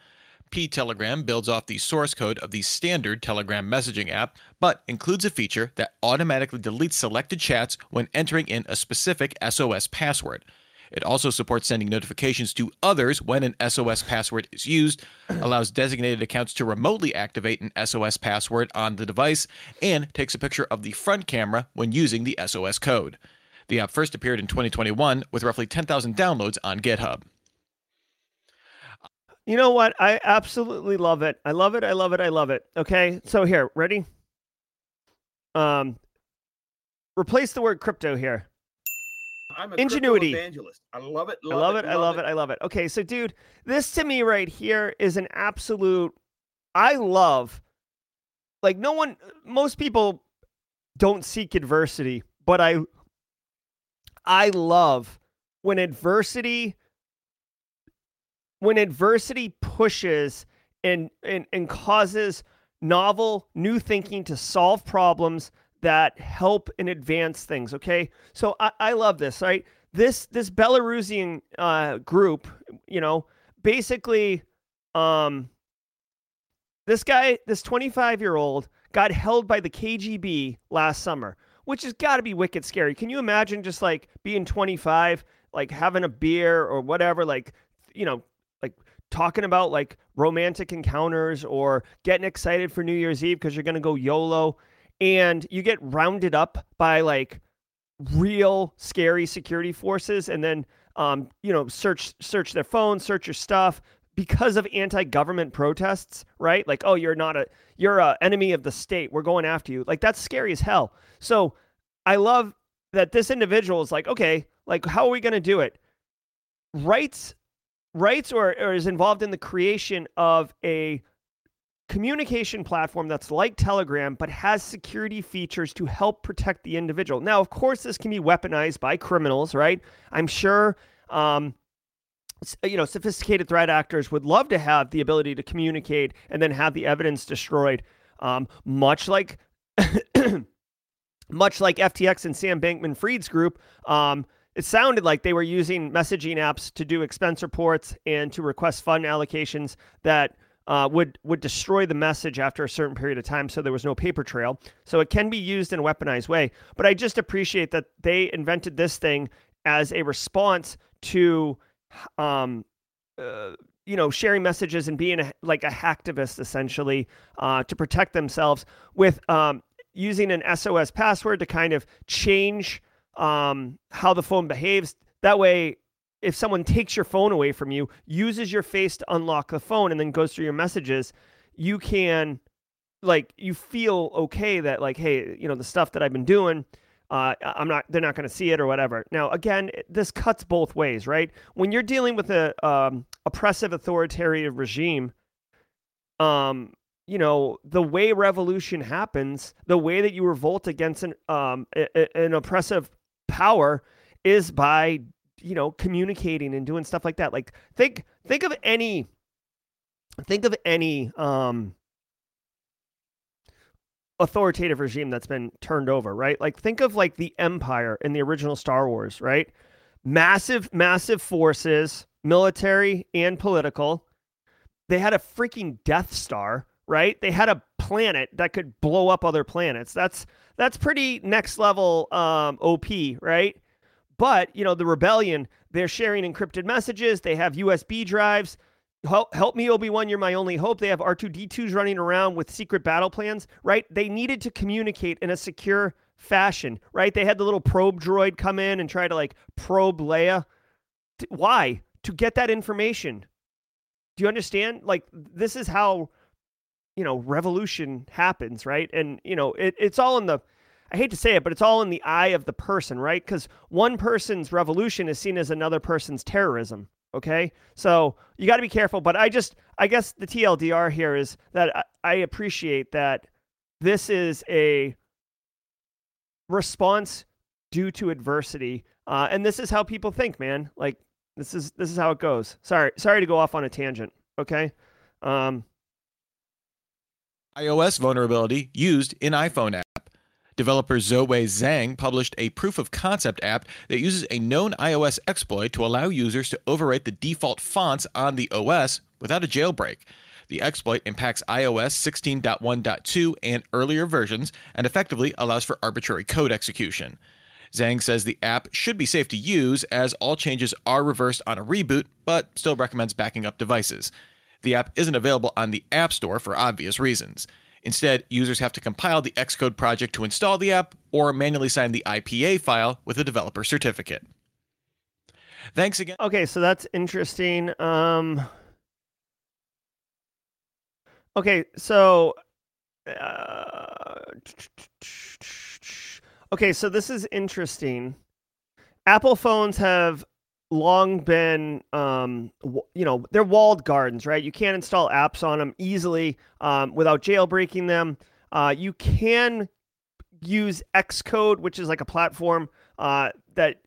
P Telegram builds off the source code of the standard Telegram messaging app, but includes a feature that automatically deletes selected chats when entering in a specific SOS password. It also supports sending notifications to others when an SOS password is used, allows designated accounts to remotely activate an SOS password on the device, and takes a picture of the front camera when using the SOS code. The app first appeared in 2021 with roughly 10,000 downloads on GitHub. You know what? I absolutely love it. I love it. I love it. I love it. Okay. So here, ready? Um replace the word crypto here. I'm a Ingenuity. evangelist. I love it. I love it. I love it. I love it. Okay, so dude, this to me right here is an absolute. I love. Like no one, most people don't seek adversity, but I. I love when adversity. When adversity pushes and and and causes novel new thinking to solve problems that help and advance things. Okay, so I, I love this. Right, this this Belarusian uh, group, you know, basically, um, this guy, this 25 year old, got held by the KGB last summer, which has got to be wicked scary. Can you imagine just like being 25, like having a beer or whatever, like you know, like talking about like romantic encounters or getting excited for New Year's Eve because you're gonna go YOLO and you get rounded up by like real scary security forces and then um, you know search search their phones search your stuff. Because of anti-government protests right? Like oh you're not a you're a enemy of the state. We're going after you. Like that's scary as hell. So i love that this individual is like okay like how are we going to do it? Writes writes or, or is involved in the creation of a communication platform that's like Telegram, but has security features to help protect the individual. Now, of course, this can be weaponized by criminals, right? I'm sure. Um, you know, sophisticated threat actors would love to have the ability to communicate and then have the evidence destroyed, um, much like, much like FTX and Sam Bankman-Fried's group. Um, it sounded like they were using messaging apps to do expense reports and to request fund allocations that uh, would would destroy the message after a certain period of time, so there was no paper trail. So it can be used in a weaponized way. But I just appreciate that they invented this thing as a response to, um, uh, you know, sharing messages and being a, like a hacktivist essentially uh, to protect themselves with um, using an SOS password to kind of change um, how the phone behaves. That way, if someone takes your phone away from you, uses your face to unlock the phone, and then goes through your messages, you can like you feel okay that like hey you know the stuff that i've been doing uh, i'm not they're not going to see it or whatever. Now again this cuts both ways right? When you're dealing with a um, oppressive authoritarian regime um you know the way revolution happens the way that you revolt against an um an oppressive power is by you know, communicating and doing stuff like that. Like think think of any think of any um authoritative regime that's been turned over, right? Like think of like the empire in the original Star Wars, right? Massive massive forces, military and political. They had a freaking Death Star, right? They had a planet that could blow up other planets. That's that's pretty next level um OP, right? But, you know, the rebellion, they're sharing encrypted messages, they have USB drives. Help, help me, Obi Wan, you're my only hope. They have R2D2s running around with secret battle plans, right? They needed to communicate in a secure fashion, right? They had the little probe droid come in and try to like probe Leia. Why? To get that information. Do you understand? Like, this is how, you know, revolution happens, right? And, you know, it, it's all in the I hate to say it, but it's all in the eye of the person, right? Because one person's revolution is seen as another person's terrorism. Okay. So you got to be careful. But I just, I guess the TLDR here is that I, appreciate that this is a response due to adversity. Uh, and this is how people think, man. Like this is this is how it goes. Sorry, sorry to go off on a tangent. Okay. Um, iOS vulnerability used in iPhone app. Developer Zhuowei Zhang published a proof of concept app that uses a known iOS exploit to allow users to overwrite the default fonts on the OS without a jailbreak. The exploit impacts iOS 16.1.2 and earlier versions and effectively allows for arbitrary code execution. Zhang says the app should be safe to use as all changes are reversed on a reboot, but still recommends backing up devices. The app isn't available on the App Store for obvious reasons. Instead, users have to compile the Xcode project to install the app or manually sign the IPA file with a developer certificate. Thanks again. Okay, so that's interesting. Um, okay, so uh, okay, so this is interesting. Apple phones have long been, um, you know, they're walled gardens, right? You can't install apps on them easily um, without jailbreaking them. Uh, you can use Xcode, which is like a platform uh, that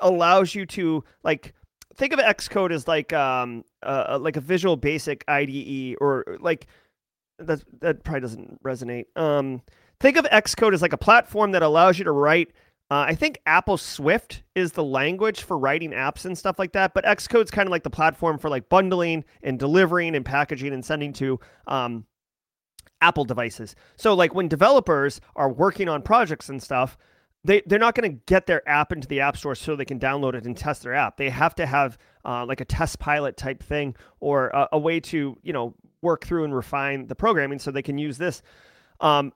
allows you to like think of Xcode as like um uh, like a Visual Basic IDE or like that that probably doesn't resonate. Um, think of Xcode as like a platform that allows you to write. Uh, I think Apple Swift is the language for writing apps and stuff like that, but Xcode's kind of like the platform for like bundling and delivering and packaging and sending to um, Apple devices. So like when developers are working on projects and stuff, they they're not going to get their app into the app store so they can download it and test their app. They have to have uh, like a test pilot type thing or a, a, way to you know work through and refine the programming so they can use this. Um,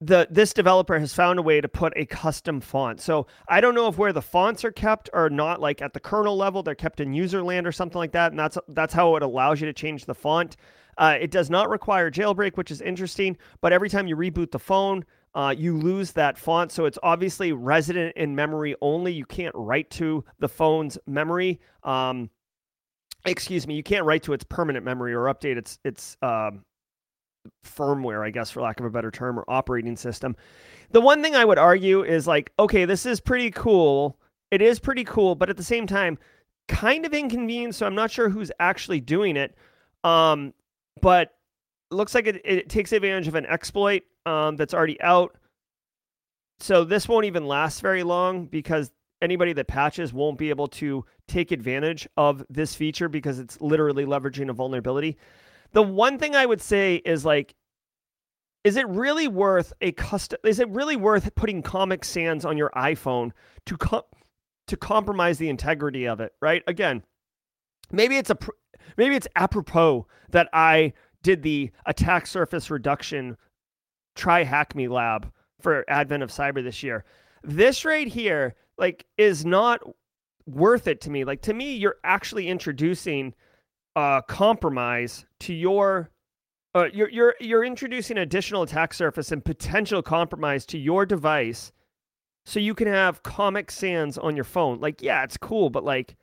the this developer has found a way to put a custom font. So I don't know if where the fonts are kept or not like at the kernel level, they're kept in userland or something like that, and that's that's how it allows you to change the font. Uh, it does not require jailbreak, which is interesting. But every time you reboot the phone, uh, you lose that font. So it's obviously resident in memory only. You can't write to the phone's memory. Um, excuse me, you can't write to its permanent memory or update its its um, firmware, I guess, for lack of a better term, or operating system. The one thing I would argue is like, okay, this is pretty cool. It is pretty cool, but at the same time, kind of inconvenient. So I'm not sure who's actually doing it. Um, but looks like it, it takes advantage of an exploit um, that's already out. So this won't even last very long because anybody that patches won't be able to take advantage of this feature because it's literally leveraging a vulnerability. The one thing I would say is like, is it really worth a custom? Is it really worth putting Comic Sans on your iPhone to co- to compromise the integrity of it? Right? Again, maybe it's a maybe it's apropos that I did the attack surface reduction TryHackMe lab for Advent of Cyber this year. This right here, like, is not worth it to me. Like, to me, you're actually introducing a compromise to your. Uh, you're you're you're introducing additional attack surface and potential compromise to your device, so you can have Comic Sans on your phone. Like, yeah, it's cool, but like,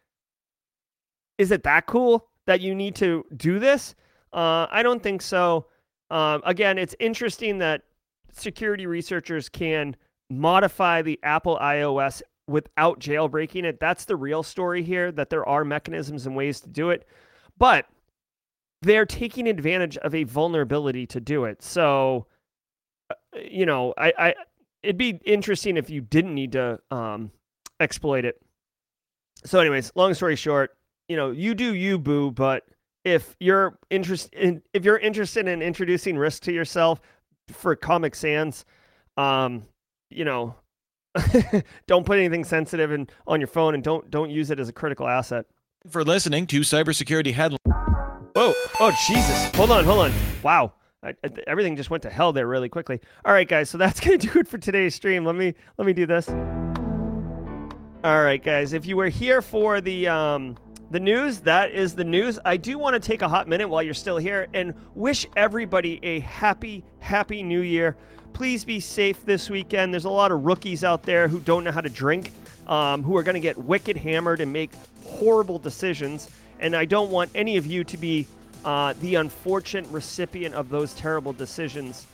is it that cool that you need to do this? Uh, I don't think so. Um, again, it's interesting that security researchers can modify the Apple iOS without jailbreaking it. That's the real story here, that there are mechanisms and ways to do it. But they're taking advantage of a vulnerability to do it. So, uh, you know, I, I it'd be interesting if you didn't need to um, exploit it. So, anyways, long story short, you know, you do you, boo. But if you're interested in if you're interested in introducing risk to yourself for Comic Sans, um, you know, don't put anything sensitive in, on your phone and don't don't use it as a critical asset. For listening to cybersecurity headlines. Whoa! Oh Jesus! Hold on, hold on. Wow. I, I, everything just went to hell there really quickly. All right, guys. So that's gonna do it for today's stream. Let me let me do this. All right, guys. If you were here for the um, the news, that is the news. I do want to take a hot minute while you're still here and wish everybody a happy, happy new year. Please be safe this weekend. There's a lot of rookies out there who don't know how to drink, um, who are going to get wicked hammered and make horrible decisions. And I don't want any of you to be uh, the unfortunate recipient of those terrible decisions,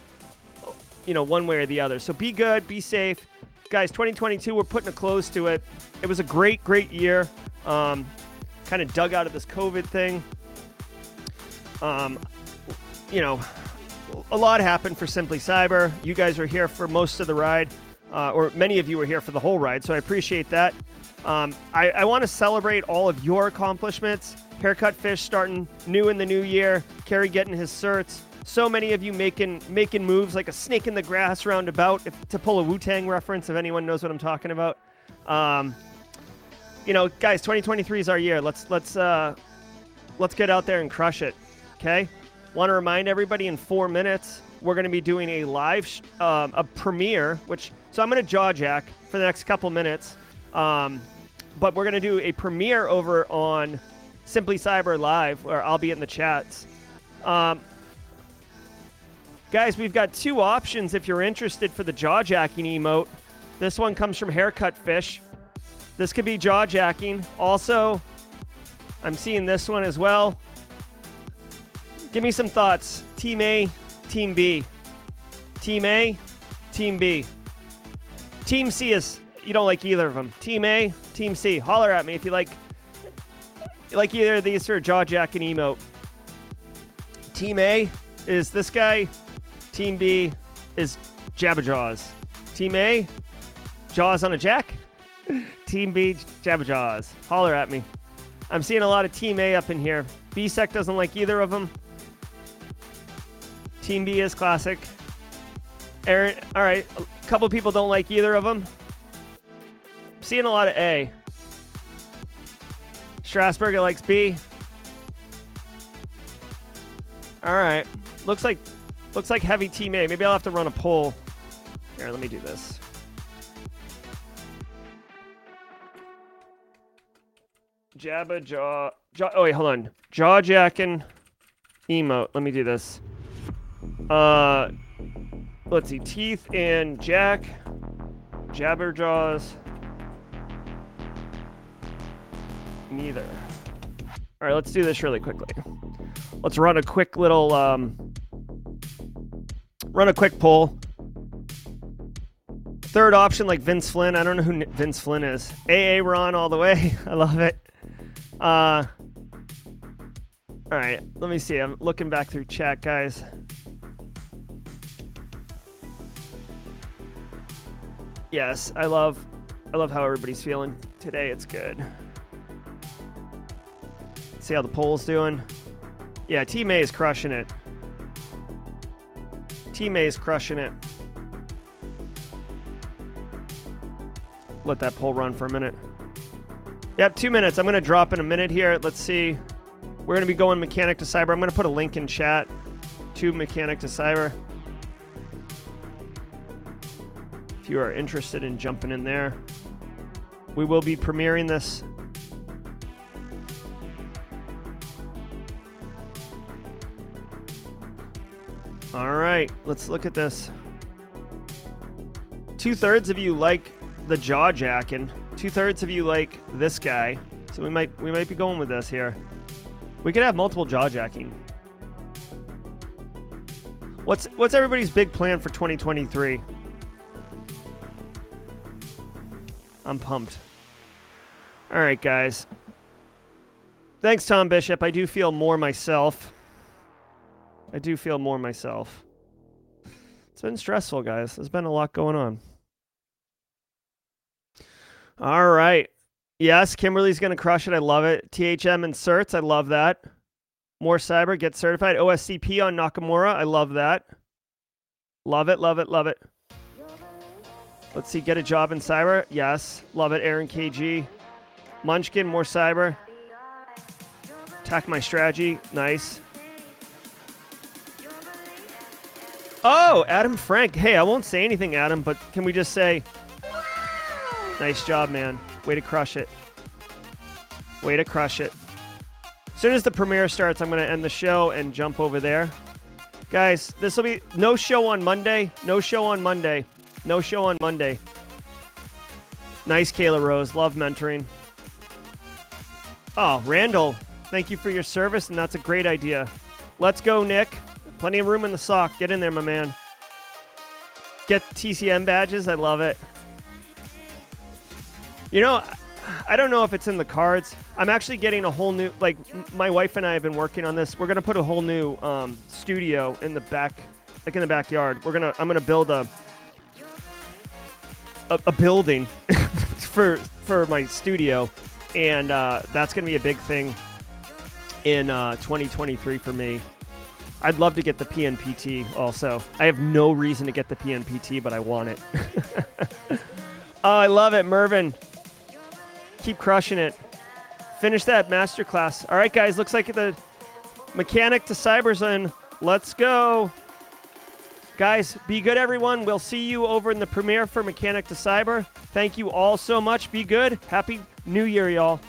you know, one way or the other. So be good, be safe. Guys, 2022, we're putting a close to it. It was a great, great year. Um, kind of dug out of this COVID thing. Um, you know, a lot happened for Simply Cyber. You guys are here for most of the ride, uh, or many of you were here for the whole ride, so I appreciate that. Um, I, I want to celebrate all of your accomplishments. Haircut Fish starting new in the new year. Kerry getting his certs. So many of you making making moves like a snake in the grass roundabout. If, to pull a Wu Tang reference, if anyone knows what I'm talking about. Um, you know, guys, 2023 is our year. Let's let's uh, let's get out there and crush it. Okay. Want to remind everybody in four minutes we're going to be doing a live sh- um, a premiere, which so I'm going to jaw jack for the next couple minutes, um, but we're going to do a premiere over on Simply Cyber Live, where I'll be in the chats. Um, guys, we've got two options if you're interested for the jaw jacking emote. This one comes from Haircut Fish. This could be jaw jacking. Also, I'm seeing this one as well. Give me some thoughts. Team A, Team B. Team A, Team B. Team C is you don't like either of them. Team A, Team C. Holler at me if you like you like either of these for jaw jack and emote. Team A is this guy. Team B is Jabba Jaws. Team A, Jaws on a jack. Team B, Jabba Jaws. Holler at me. I'm seeing a lot of Team A up in here. B-Sec doesn't like either of them. Team B is classic. Aaron, all right. A couple people don't like either of them. seeing a lot of A. Strasburger likes B. All right. Looks like looks like heavy team A. Maybe I'll have to run a poll. Here, let me do this. Jabba jaw, jaw. Oh wait, hold on. Jaw jacking emote. Let me do this. Uh, let's see. Teeth and Jack. Jabber jaws. Neither. All right, let's do this really quickly. Let's run a quick little um, run a quick poll. Third option, like Vince Flynn. I don't know who Vince Flynn is. AA Ron all the way. I love it. Uh, all right, let me see. I'm looking back through chat, guys. Yes, I love, I love how everybody's feeling today. It's good. See how the poll's doing. Yeah, T May is crushing it. T May is crushing it. Let that poll run for a minute. Yep, two minutes. I'm going to drop in a minute here. Let's see. We're going to be going mechanic to cyber. I'm going to put a link in chat to mechanic to cyber. You are interested in jumping in there, we will be premiering this. All right, let's look at this. Two thirds of you like the jaw jacking. Two thirds of you like this guy, so we might we might be going with this here. We could have multiple jaw jacking. What's what's everybody's big plan for 2023? I'm pumped. All right, guys. Thanks, Tom Bishop. I do feel more myself. I do feel more myself. It's been stressful, guys. There's been a lot going on. All right. Yes, Kimberly's going to crush it. I love it. THM inserts. I love that. More cyber. Get certified. OSCP on Nakamura. I love that. Love it. Love it. Love it. Let's see. Get a job in cyber. Yes. Love it. Aaron KG. Munchkin. More cyber. Attack my strategy. Nice. Oh, Adam Frank. Hey, I won't say anything, Adam, but can we just say Nice job, man. Way to crush it. Way to crush it. As soon as the premiere starts, I'm going to end the show and jump over there. Guys, this will be no show on Monday. No show on Monday. No show on Monday. Nice, Kayla Rose. Love mentoring. Oh, Randall, thank you for your service, and that's a great idea. Let's go, Nick. Plenty of room in the SOC. Get in there, my man. Get TCM badges. I love it. You know, I don't know if it's in the cards. I'm actually getting a whole new like my wife and I have been working on this. We're gonna put a whole new um, studio in the back, like in the backyard. We're gonna I'm gonna build a a, a building for for my studio, and uh, that's gonna be a big thing in uh, 2023 for me. I'd love to get the PNPT also. I have no reason to get the PNPT, but I want it. oh, I love it, Mervin. Keep crushing it. Finish that masterclass. All right, guys. Looks like the mechanic to Cyberzone. Let's go. Guys, be good, everyone. We'll see you over in the premiere for Mechanic to Cyber. Thank you all so much. Be good. Happy New Year, y'all.